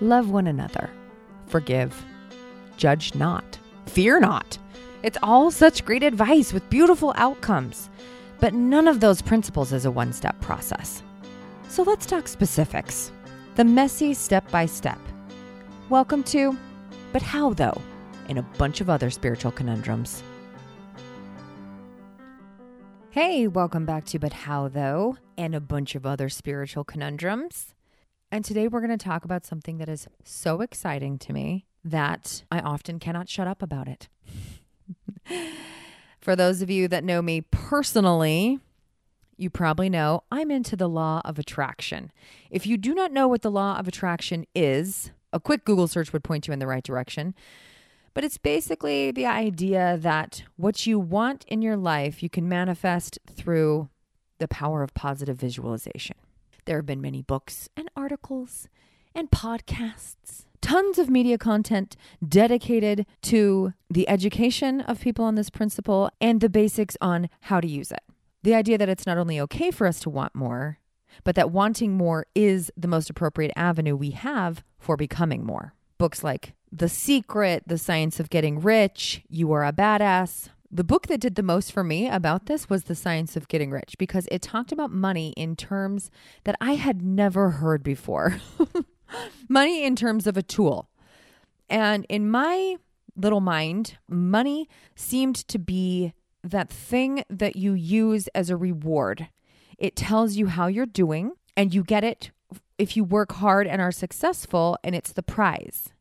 love one another, forgive, judge not, fear not. It's all such great advice with beautiful outcomes. But none of those principles is a one step process. So let's talk specifics. The messy step by step. Welcome to But How Though? and a bunch of other spiritual conundrums. Hey, welcome back to But How Though? and a bunch of other spiritual conundrums. And today we're going to talk about something that is so exciting to me that I often cannot shut up about it. For those of you that know me personally, you probably know I'm into the law of attraction. If you do not know what the law of attraction is, a quick Google search would point you in the right direction. But it's basically the idea that what you want in your life, you can manifest through the power of positive visualization. There have been many books and articles and podcasts, tons of media content dedicated to the education of people on this principle and the basics on how to use it. The idea that it's not only okay for us to want more, but that wanting more is the most appropriate avenue we have for becoming more. Books like The Secret, The Science of Getting Rich, You Are a Badass. The book that did the most for me about this was The Science of Getting Rich because it talked about money in terms that I had never heard before. money in terms of a tool. And in my little mind, money seemed to be that thing that you use as a reward. It tells you how you're doing, and you get it if you work hard and are successful, and it's the prize.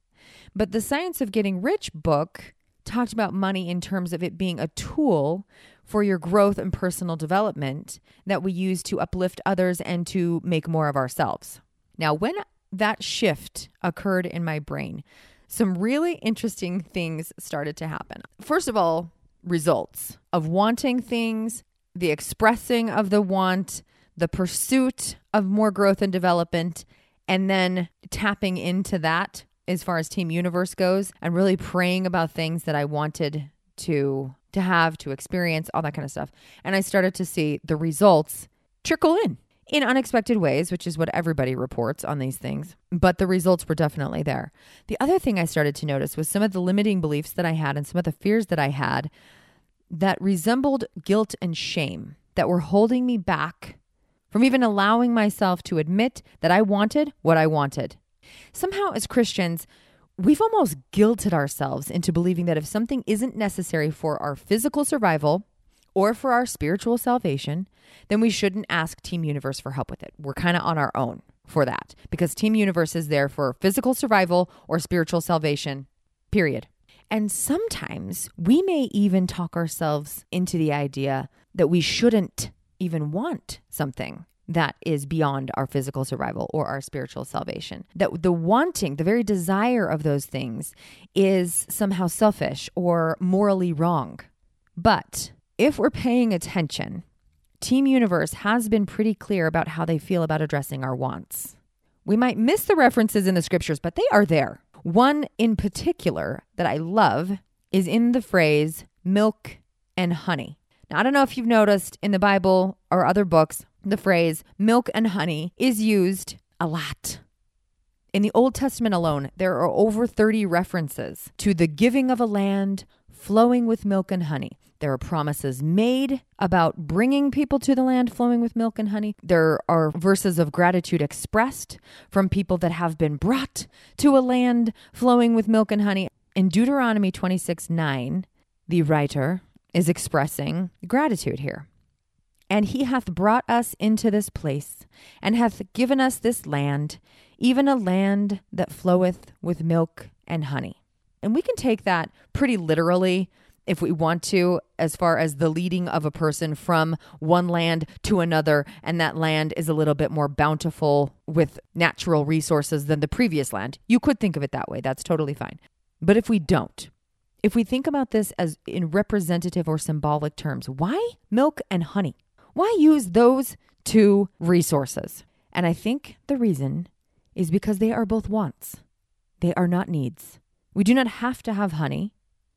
But the Science of Getting Rich book talked about money in terms of it being a tool for your growth and personal development that we use to uplift others and to make more of ourselves. Now, when that shift occurred in my brain, some really interesting things started to happen. First of all, results of wanting things, the expressing of the want, the pursuit of more growth and development, and then tapping into that as far as Team Universe goes and really praying about things that I wanted to to have, to experience, all that kind of stuff. And I started to see the results trickle in in unexpected ways, which is what everybody reports on these things. But the results were definitely there. The other thing I started to notice was some of the limiting beliefs that I had and some of the fears that I had that resembled guilt and shame that were holding me back from even allowing myself to admit that I wanted what I wanted. Somehow, as Christians, we've almost guilted ourselves into believing that if something isn't necessary for our physical survival or for our spiritual salvation, then we shouldn't ask Team Universe for help with it. We're kind of on our own for that because Team Universe is there for physical survival or spiritual salvation, period. And sometimes we may even talk ourselves into the idea that we shouldn't even want something that is beyond our physical survival or our spiritual salvation. That the wanting, the very desire of those things is somehow selfish or morally wrong. But if we're paying attention, Team Universe has been pretty clear about how they feel about addressing our wants. We might miss the references in the scriptures, but they are there. One in particular that I love is in the phrase milk and honey. Now, I don't know if you've noticed in the Bible or other books, the phrase milk and honey is used a lot. In the Old Testament alone, there are over 30 references to the giving of a land flowing with milk and honey. There are promises made about bringing people to the land flowing with milk and honey. There are verses of gratitude expressed from people that have been brought to a land flowing with milk and honey. In Deuteronomy 26 9, the writer is expressing gratitude here. And he hath brought us into this place, and hath given us this land, even a land that floweth with milk and honey. And we can take that pretty literally if we want to, as far as the leading of a person from one land to another, and that land is a little bit more bountiful with natural resources than the previous land. You could think of it that way. That's totally fine. But if we don't, if we think about this as in representative or symbolic terms, why milk and honey? Why use those two resources? And I think the reason is because they are both wants, they are not needs. We do not have to have honey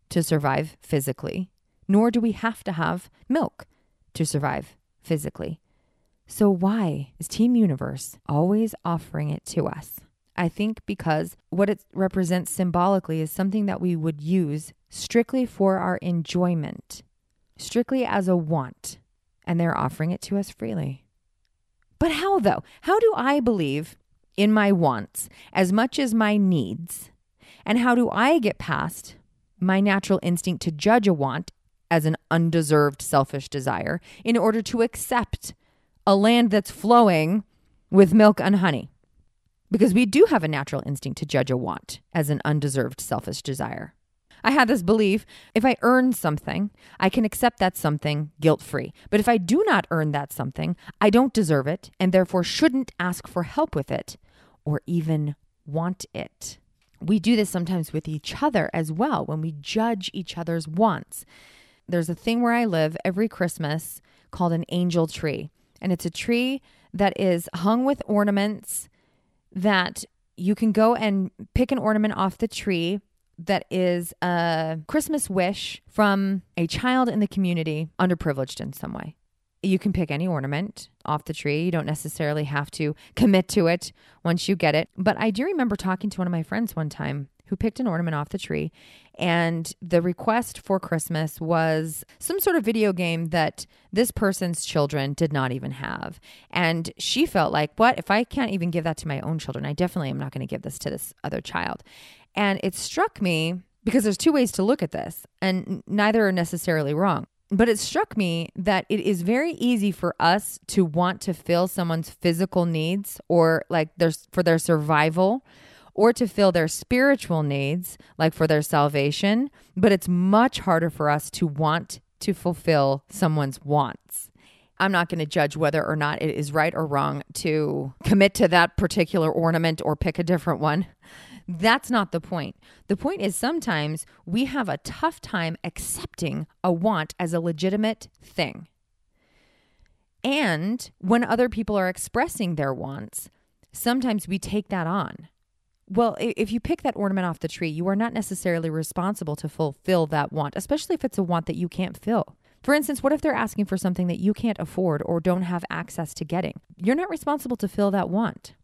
to survive physically, nor do we have to have milk to survive physically. So, why is Team Universe always offering it to us I think because what it represents symbolically is something that we would use strictly for our enjoyment, strictly as a want, and they're offering it to us freely. But how, though? How do I believe in my wants as much as my needs? And how do I get past my natural instinct to judge a want as an undeserved selfish desire in order to accept a land that's flowing with milk and honey? Because we do have a natural instinct to judge a want as an undeserved selfish desire. I had this belief if I earn something, I can accept that something guilt free. But if I do not earn that something, I don't deserve it and therefore shouldn't ask for help with it or even want it. We do this sometimes with each other as well when we judge each other's wants. There's a thing where I live every Christmas called an angel tree, and it's a tree that is hung with ornaments that you can go and pick an ornament off the tree that is a Christmas wish from a child in the community, underprivileged in some way. You can pick any ornament off the tree. You don't necessarily have to commit to it once you get it. But I do remember talking to one of my friends one time who picked an ornament off the tree. And the request for Christmas was some sort of video game that this person's children did not even have. And she felt like, what? If I can't even give that to my own children, I definitely am not going to give this to this other child. And it struck me because there's two ways to look at this, and neither are necessarily wrong. But it struck me that it is very easy for us to want to fill someone's physical needs or like their for their survival or to fill their spiritual needs like for their salvation, but it's much harder for us to want to fulfill someone's wants. I'm not going to judge whether or not it is right or wrong to commit to that particular ornament or pick a different one. That's not the point. The point is sometimes we have a tough time accepting a want as a legitimate thing. And when other people are expressing their wants, sometimes we take that on. Well, if you pick that ornament off the tree, you are not necessarily responsible to fulfill that want, especially if it's a want that you can't fill. For instance, what if they're asking for something that you can't afford or don't have access to getting? You're not responsible to fill that want.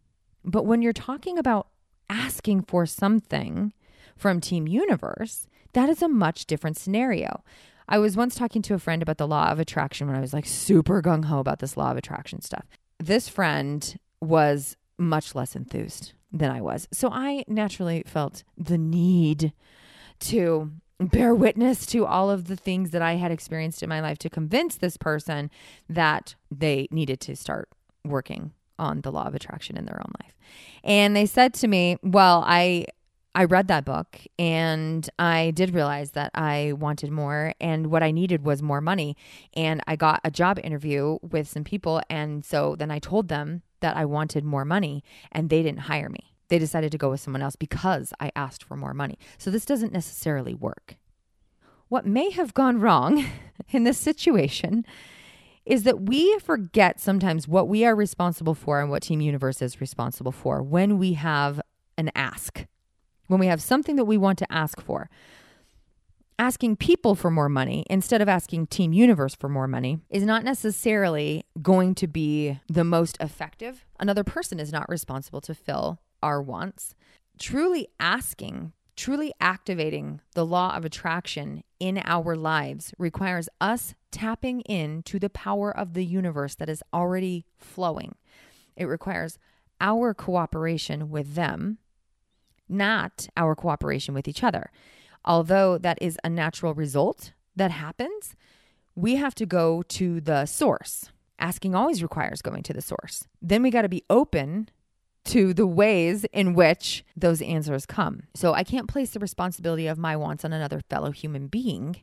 But when you're talking about asking for something from Team Universe, that is a much different scenario. I was once talking to a friend about the law of attraction when I was like super gung ho about this law of attraction stuff. This friend was much less enthused than I was. So I naturally felt the need to bear witness to all of the things that I had experienced in my life to convince this person that they needed to start working on the law of attraction in their own life. And they said to me, "Well, I I read that book and I did realize that I wanted more and what I needed was more money and I got a job interview with some people and so then I told them that I wanted more money and they didn't hire me. They decided to go with someone else because I asked for more money. So this doesn't necessarily work. What may have gone wrong in this situation is that we forget sometimes what we are responsible for and what Team Universe is responsible for when we have an ask, when we have something that we want to ask for. Asking people for more money instead of asking Team Universe for more money is not necessarily going to be the most effective. Another person is not responsible to fill our wants. Truly asking Truly activating the law of attraction in our lives requires us tapping into the power of the universe that is already flowing. It requires our cooperation with them, not our cooperation with each other. Although that is a natural result that happens, we have to go to the source. Asking always requires going to the source. Then we got to be open to the ways in which those answers come. So I can't place the responsibility of my wants on another fellow human being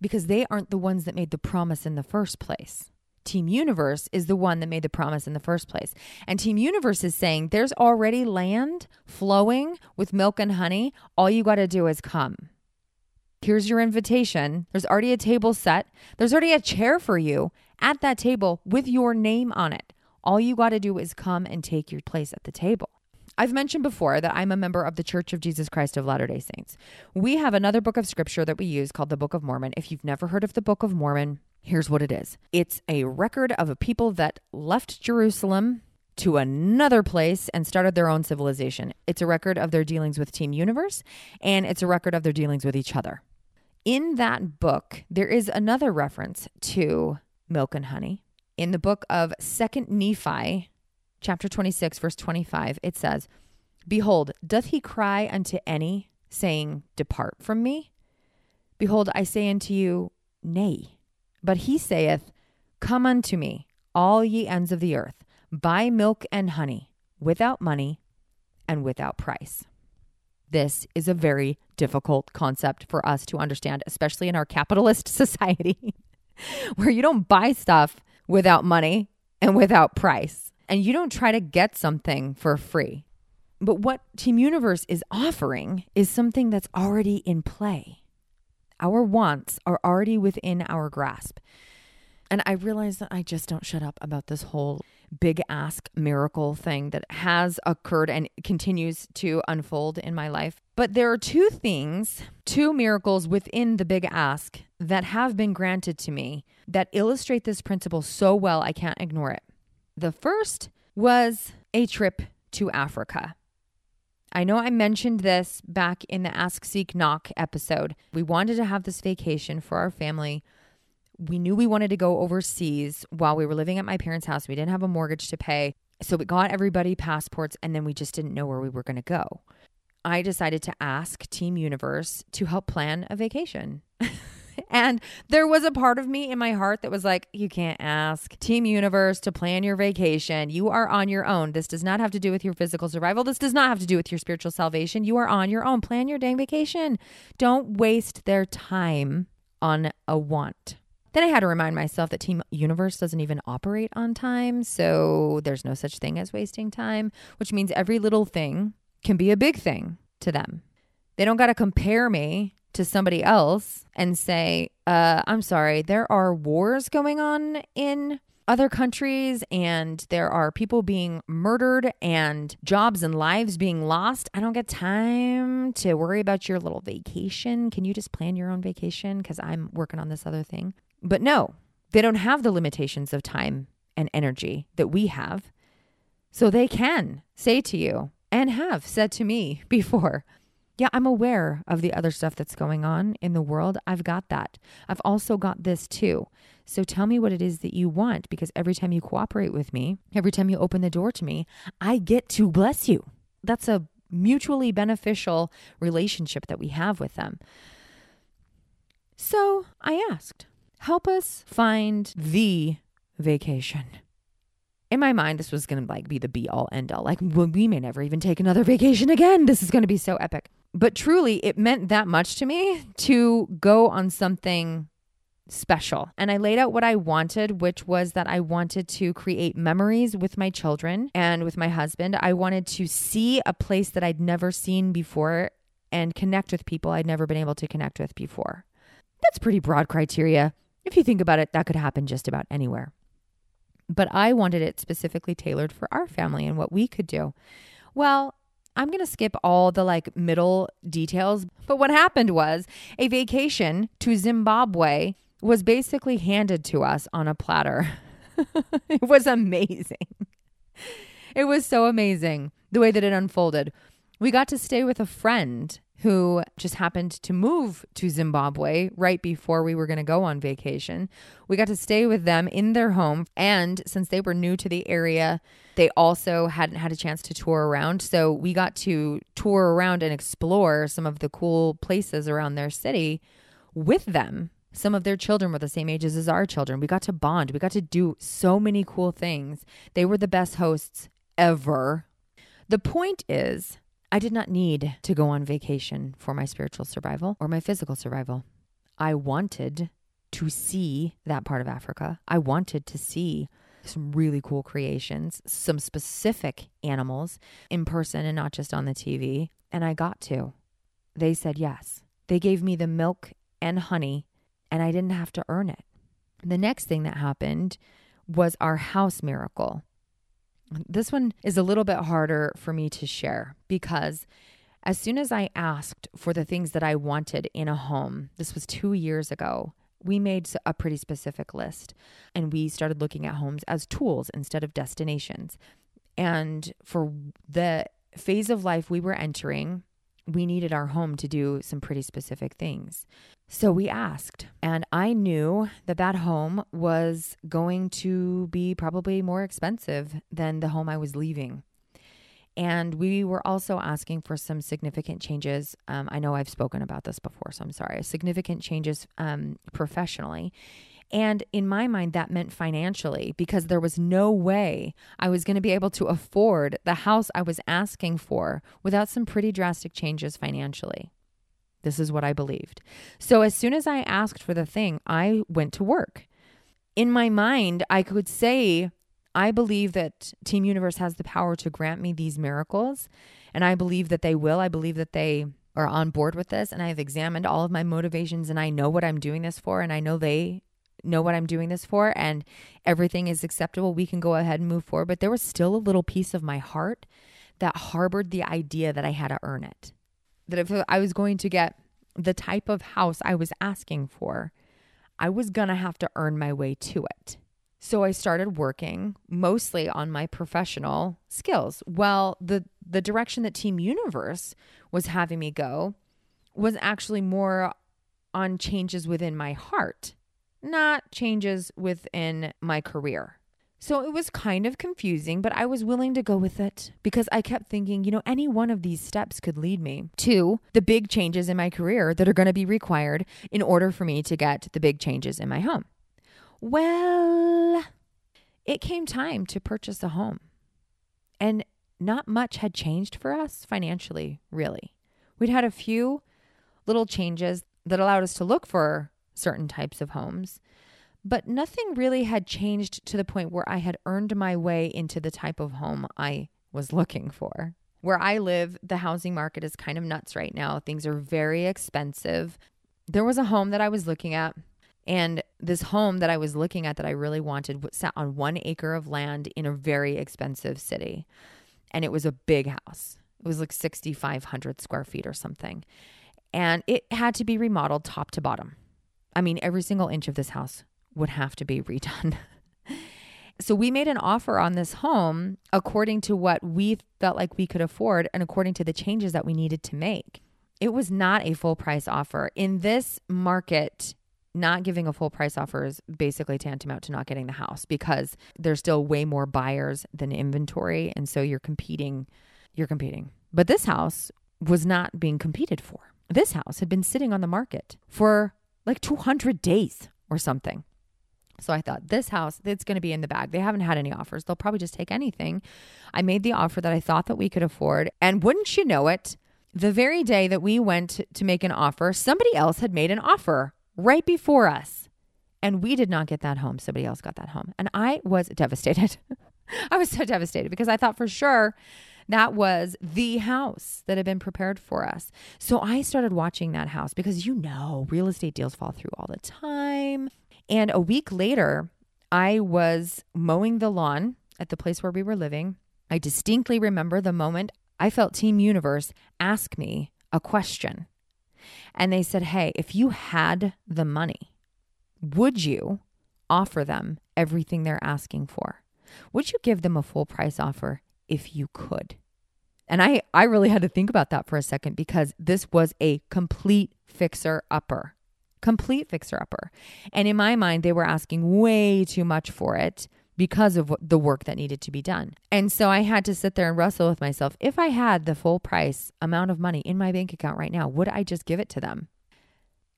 because they aren't the ones that made the promise in the first place. Team Universe is the one that made the promise in the first place. And Team Universe is saying there's already land flowing with milk and honey. All you got to do is come. Here's your invitation. There's already a table set, there's already a chair for you at that table with your name on it. All you got to do is come and take your place at the table. I've mentioned before that I'm a member of the Church of Jesus Christ of Latter day Saints. We have another book of scripture that we use called the Book of Mormon. If you've never heard of the Book of Mormon, here's what it is it's a record of a people that left Jerusalem to another place and started their own civilization. It's a record of their dealings with Team Universe and it's a record of their dealings with each other. In that book, there is another reference to milk and honey. In the book of Second Nephi, chapter 26, verse 25, it says, Behold, doth he cry unto any, saying, Depart from me? Behold, I say unto you, Nay. But he saith, Come unto me, all ye ends of the earth, buy milk and honey, without money and without price. This is a very difficult concept for us to understand, especially in our capitalist society, where you don't buy stuff without money and without price, and you don't try to get something for free. But what Team Universe is offering is something that's already in play. Our wants are already within our grasp. And I realize that I just don't shut up about this whole big ask miracle thing that has occurred and continues to unfold in my life. But there are two things, two miracles within the big ask that have been granted to me that illustrate this principle so well I can't ignore it. The first was a trip to Africa. I know I mentioned this back in the Ask Seek Knock episode. We wanted to have this vacation for our family we knew we wanted to go overseas while we were living at my parents' house. We didn't have a mortgage to pay. So we got everybody passports and then we just didn't know where we were going to go. I decided to ask Team Universe to help plan a vacation. and there was a part of me in my heart that was like, you can't ask Team Universe to plan your vacation. You are on your own. This does not have to do with your physical survival. This does not have to do with your spiritual salvation. You are on your own. Plan your dang vacation. Don't waste their time on a want. Then I had to remind myself that Team Universe doesn't even operate on time. So there's no such thing as wasting time, which means every little thing can be a big thing to them. They don't got to compare me to somebody else and say, uh, I'm sorry, there are wars going on in other countries and there are people being murdered and jobs and lives being lost. I don't get time to worry about your little vacation. Can you just plan your own vacation? Because I'm working on this other thing. But no, they don't have the limitations of time and energy that we have. So they can say to you and have said to me before, yeah, I'm aware of the other stuff that's going on in the world. I've got that. I've also got this too. So tell me what it is that you want because every time you cooperate with me, every time you open the door to me, I get to bless you. That's a mutually beneficial relationship that we have with them. So I asked, help us find the vacation. In my mind, this was to like be the be all end all. Like, well, we may never even take another vacation again. This is to be so epic. But truly, it meant that much to me to go on something special. And I laid out what I wanted, which was that I wanted to create memories with my children and with my husband. I wanted to see a place that I'd never seen before and connect with people I'd never been able to connect with before. That's pretty broad criteria. If you think about it, that could happen just about anywhere. But I wanted it specifically tailored for our family and what we could do. Well, I'm going to skip all the like middle details. But what happened was a vacation to Zimbabwe was basically handed to us on a platter. it was amazing. It was so amazing the way that it unfolded. We got to stay with a friend who just happened to move to Zimbabwe right before we were going to go on vacation. We got to stay with them in their home. And since they were new to the area, they also hadn't had a chance to tour around. So we got to tour around and explore some of the cool places around their city with them. Some of their children were the same ages as our children. We got to bond. We got to do so many cool things. They were the best hosts ever. The point is, I did not need to go on vacation for my spiritual survival or my physical survival. I wanted to see that part of Africa. I wanted to see some really cool creations, some specific animals in person and not just on the TV. And I got to. They said yes. They gave me the milk and honey, and I didn't have to earn it. The next thing that happened was our house miracle. This one is a little bit harder for me to share because as soon as I asked for the things that I wanted in a home, this was two years ago, we made a pretty specific list and we started looking at homes as tools instead of destinations. And for the phase of life we were entering, we needed our home to do some pretty specific things. So we asked, and I knew that that home was going to be probably more expensive than the home I was leaving. And we were also asking for some significant changes. Um, I know I've spoken about this before, so I'm sorry. Significant changes um, professionally. And in my mind, that meant financially because there was no way I was going to be able to afford the house I was asking for without some pretty drastic changes financially. This is what I believed. So as soon as I asked for the thing, I went to work. In my mind, I could say, I believe that Team Universe has the power to grant me these miracles. And I believe that they will. I believe that they are on board with this. And I've examined all of my motivations and I know what I'm doing this for. And I know they know what I'm doing this for. And everything is acceptable. We can go ahead and move forward. But there was still a little piece of my heart that harbored the idea that I had to earn it that if I was going to get the type of house I was asking for, I was going to have to earn my way to it. So I started working mostly on my professional skills. Well, the the direction that Team Universe was having me go was actually more on changes within my heart, not changes within my career. So it was kind of confusing, but I was willing to go with it because I kept thinking, you know, any one of these steps could lead me to the big changes in my career that are going to be required in order for me to get the big changes in my home. Well, it came time to purchase a home. And not much had changed for us financially, really. We'd had a few little changes that allowed us to look for certain types of homes. But nothing really had changed to the point where I had earned my way into the type of home I was looking for. Where I live, the housing market is kind of nuts right now. Things are very expensive. There was a home that I was looking at, and this home that I was looking at that I really wanted sat on one acre of land in a very expensive city. And it was a big house. It was like 6,500 square feet or something. And it had to be remodeled top to bottom. I mean, every single inch of this house would have to be redone. so we made an offer on this home according to what we felt like we could afford and according to the changes that we needed to make. It was not a full price offer. In this market, not giving a full price offer is basically tantamount to not getting the house because there's still way more buyers than inventory and so you're competing you're competing. But this house was not being competed for. This house had been sitting on the market for like 200 days or something. So I thought this house, it's going to be in the bag. They haven't had any offers. They'll probably just take anything. I made the offer that I thought that we could afford. And wouldn't you know it, the very day that we went to make an offer, somebody else had made an offer right before us. And we did not get that home. Somebody else got that home. And I was devastated. I was so devastated because I thought for sure that was the house that had been prepared for us. So I started watching that house because you know, real estate deals fall through all the time. And a week later, I was mowing the lawn at the place where we were living. I distinctly remember the moment I felt Team Universe ask me a question. And they said, Hey, if you had the money, would you offer them everything they're asking for? Would you give them a full price offer if you could? And I, I really had to think about that for a second because this was a complete fixer upper complete fixer upper. And in my mind, they were asking way too much for it because of the work that needed to be done. And so I had to sit there and wrestle with myself. If I had the full price amount of money in my bank account right now, would I just give it to them?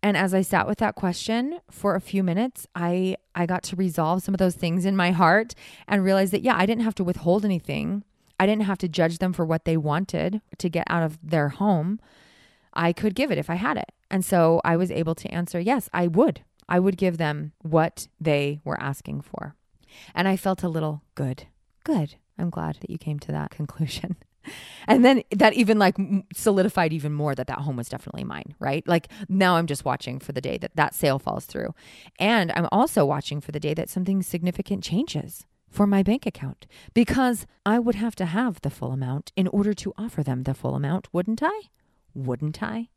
And as I sat with that question for a few minutes, I I got to resolve some of those things in my heart and realize that yeah, I didn't have to withhold anything. I didn't have to judge them for what they wanted to get out of their home. I could give it if I had it. And so I was able to answer, yes, I would. I would give them what they were asking for. And I felt a little good. Good. I'm glad that you came to that conclusion. And then that even like solidified even more that that home was definitely mine, right? Like now I'm just watching for the day that that sale falls through. And I'm also watching for the day that something significant changes for my bank account because I would have to have the full amount in order to offer them the full amount, wouldn't I? Wouldn't I?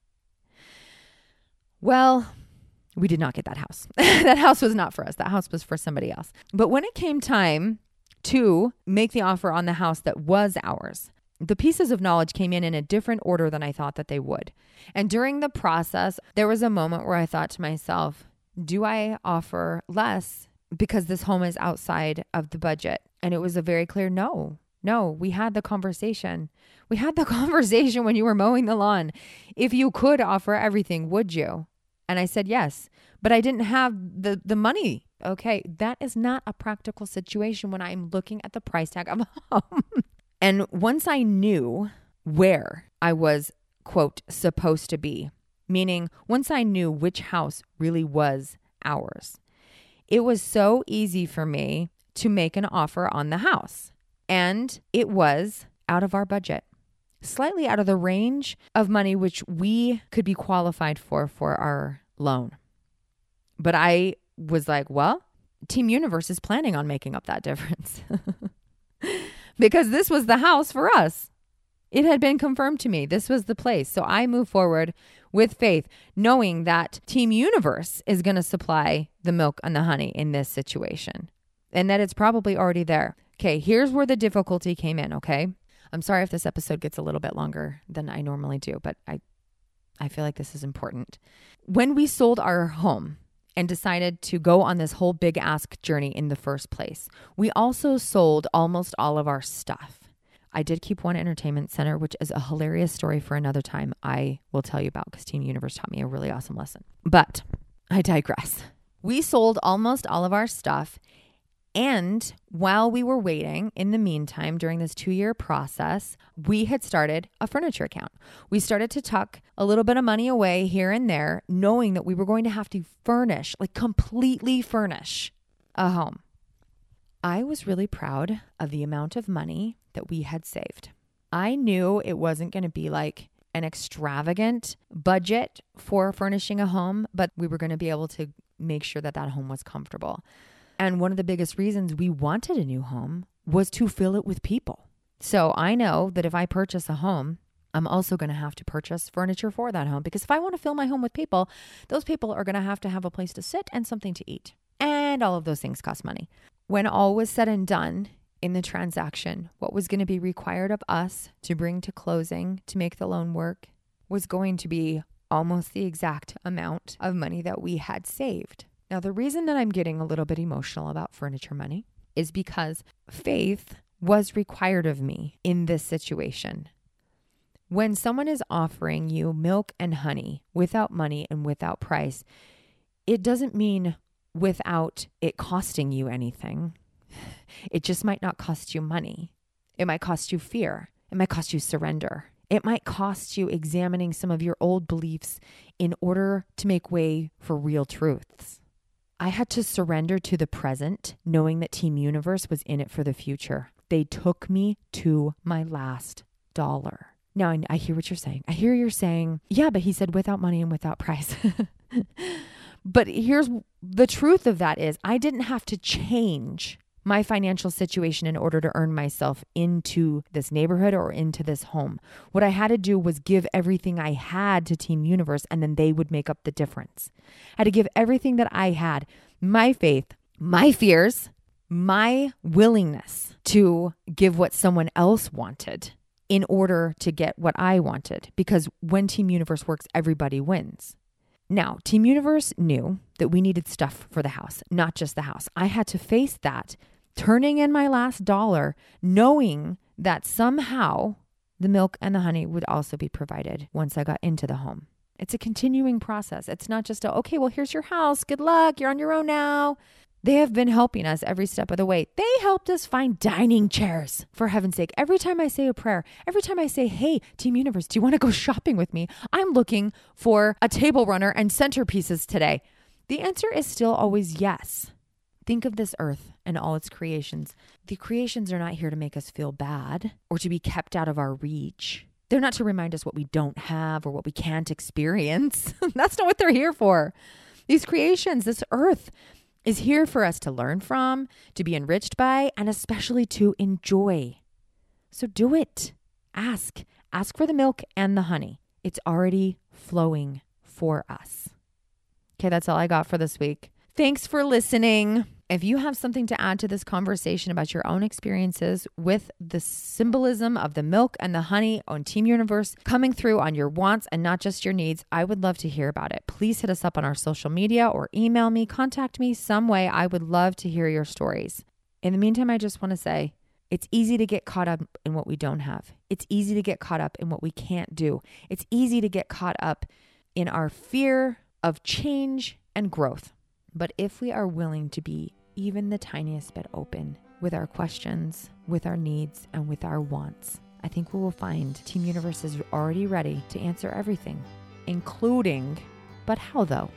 Well, we did not get that house. that house was not for us. That house was for somebody else. But when it came time to make the offer on the house that was ours. The pieces of knowledge came in in a different order than I thought that they would. And during the process, there was a moment where I thought to myself, do I offer less because this home is outside of the budget? And it was a very clear no. No, we had the conversation. We had the conversation when you were mowing the lawn. If you could offer everything, would you? And I said yes, but I didn't have the the money. Okay, that is not a practical situation when I'm looking at the price tag of a home. and once I knew where I was quote supposed to be, meaning once I knew which house really was ours, it was so easy for me to make an offer on the house. And it was out of our budget, slightly out of the range of money which we could be qualified for for our loan. But I was like, well, Team Universe is planning on making up that difference because this was the house for us. It had been confirmed to me. This was the place. So I move forward with faith, knowing that Team Universe is going to supply the milk and the honey in this situation and that it's probably already there. Okay, here's where the difficulty came in, okay? I'm sorry if this episode gets a little bit longer than I normally do, but I I feel like this is important. When we sold our home and decided to go on this whole big ask journey in the first place, we also sold almost all of our stuff. I did keep one entertainment center, which is a hilarious story for another time I will tell you about because Team Universe taught me a really awesome lesson. But I digress. We sold almost all of our stuff and while we were waiting, in the meantime, during this two year process, we had started a furniture account. We started to tuck a little bit of money away here and there, knowing that we were going to have to furnish, like completely furnish a home. I was really proud of the amount of money that we had saved. I knew it wasn't going to be like an extravagant budget for furnishing a home, but we were going to be able to make sure that that home was comfortable. And one of the biggest reasons we wanted a new home was to fill it with people. So I know that if I purchase a home, I'm also going to have to purchase furniture for that home because if I want to fill my home with people, those people are going to have to have a place to sit and something to eat. And all of those things cost money. When all was said and done in the transaction, what was going to be required of us to bring to closing to make the loan work was going to be almost the exact amount of money that we had saved. Now, the reason that I'm getting a little bit emotional about furniture money is because faith was required of me in this situation. When someone is offering you milk and honey without money and without price, it doesn't mean without it costing you anything. It just might not cost you money. It might cost you fear. It might cost you surrender. It might cost you examining some of your old beliefs in order to make way for real truths. I had to surrender to the present, knowing that Team Universe was in it for the future. They took me to my last dollar. Now, I, I hear what you're saying. I hear you're saying, yeah, but he said without money and without price. but here's the truth of that is I didn't have to change my financial situation in order to earn myself into this neighborhood or into this home. What I had to do was give everything I had to Team Universe, and then they would make up the difference. I had to give everything that I had my faith, my fears, my willingness to give what someone else wanted in order to get what I wanted. Because when Team Universe works, everybody wins. Now, Team Universe knew that we needed stuff for the house, not just the house. I had to face that turning in my last dollar, knowing that somehow the milk and the honey would also be provided once I got into the home. It's a continuing process. It's not just a, okay, well, here's your house. Good luck. You're on your own now. They have been helping us every step of the way. They helped us find dining chairs, for heaven's sake. Every time I say a prayer, every time I say, hey, Team Universe, do you want to go shopping with me? I'm looking for a table runner and centerpieces today. The answer is still always yes. Think of this earth and all its creations. The creations are not here to make us feel bad or to be kept out of our reach. They're not to remind us what we don't have or what we can't experience. That's not what they're here for. These creations, this earth, is here for us to learn from, to be enriched by, and especially to enjoy. So do it. Ask. Ask for the milk and the honey. It's already flowing for us. Okay, that's all I got for this week. Thanks for listening. If you have something to add to this conversation about your own experiences with the symbolism of the milk and the honey on Team Universe coming through on your wants and not just your needs, I would love to hear about it. Please hit us up on our social media or email me, contact me some way. I would love to hear your stories. In the meantime, I just want to say it's easy to get caught up in what we don't have. It's easy to get caught up in what we can't do. It's easy to get caught up in our fear of change and growth. But if we are willing to be even the tiniest bit open with our questions, with our needs, and with our wants, I think we will find Team Universe is already ready to answer everything, including, but how though?